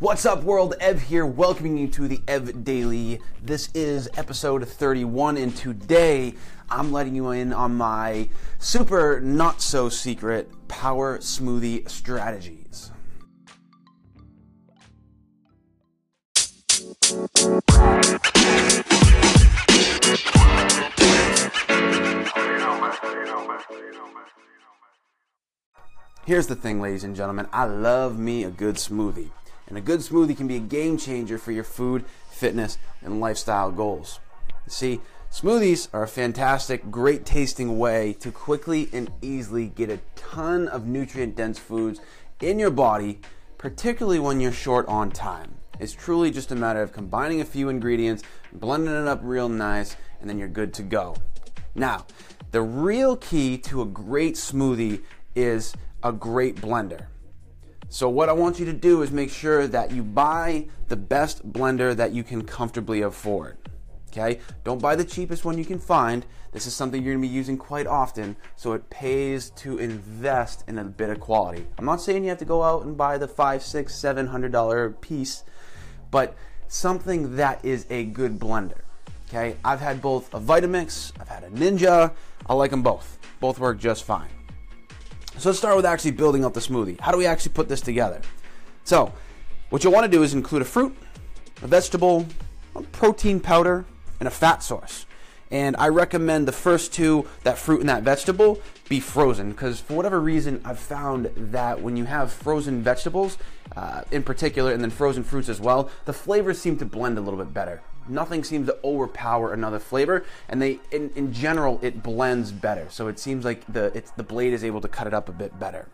What's up, world? Ev here, welcoming you to the Ev Daily. This is episode 31, and today I'm letting you in on my super not so secret power smoothie strategies. Here's the thing, ladies and gentlemen. I love me a good smoothie. And a good smoothie can be a game changer for your food, fitness, and lifestyle goals. See, smoothies are a fantastic, great tasting way to quickly and easily get a ton of nutrient dense foods in your body, particularly when you're short on time. It's truly just a matter of combining a few ingredients, blending it up real nice, and then you're good to go. Now, the real key to a great smoothie is a great blender. So, what I want you to do is make sure that you buy the best blender that you can comfortably afford. Okay? Don't buy the cheapest one you can find. This is something you're gonna be using quite often, so it pays to invest in a bit of quality. I'm not saying you have to go out and buy the five, six, seven hundred dollar piece, but something that is a good blender. Okay? I've had both a Vitamix, I've had a Ninja. I like them both. Both work just fine. So let's start with actually building up the smoothie. How do we actually put this together? So, what you'll want to do is include a fruit, a vegetable, a protein powder, and a fat source. And I recommend the first two, that fruit and that vegetable, be frozen because for whatever reason, I've found that when you have frozen vegetables, uh, in particular, and then frozen fruits as well, the flavors seem to blend a little bit better. Nothing seems to overpower another flavor, and they, in, in general, it blends better. So it seems like the it's, the blade is able to cut it up a bit better.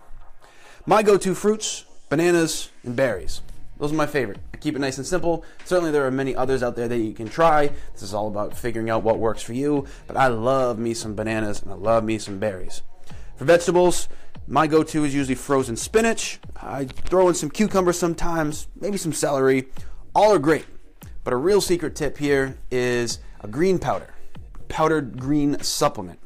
My go-to fruits: bananas and berries. Those are my favorite. I keep it nice and simple. Certainly, there are many others out there that you can try. This is all about figuring out what works for you. But I love me some bananas and I love me some berries. For vegetables, my go to is usually frozen spinach. I throw in some cucumber sometimes, maybe some celery. All are great. But a real secret tip here is a green powder, powdered green supplement.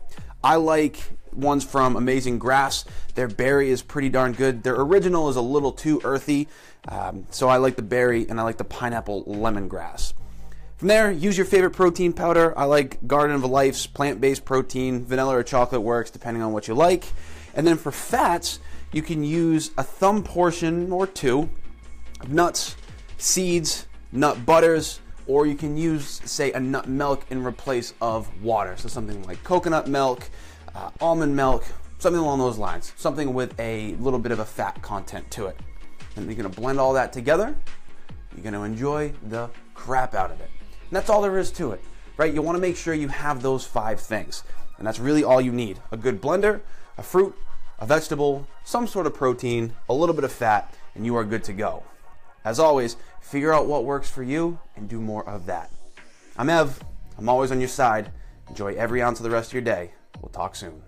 I like ones from Amazing Grass. Their berry is pretty darn good. Their original is a little too earthy, um, so I like the berry and I like the pineapple lemongrass. From there, use your favorite protein powder. I like Garden of Life's plant based protein. Vanilla or chocolate works depending on what you like. And then for fats, you can use a thumb portion or two of nuts, seeds, nut butters, or you can use, say, a nut milk in replace of water. So something like coconut milk, uh, almond milk, something along those lines. Something with a little bit of a fat content to it. And you're gonna blend all that together. You're gonna enjoy the crap out of it. And that's all there is to it, right? You wanna make sure you have those five things. And that's really all you need a good blender, a fruit, a vegetable, some sort of protein, a little bit of fat, and you are good to go. As always, figure out what works for you and do more of that. I'm Ev. I'm always on your side. Enjoy every ounce of the rest of your day. We'll talk soon.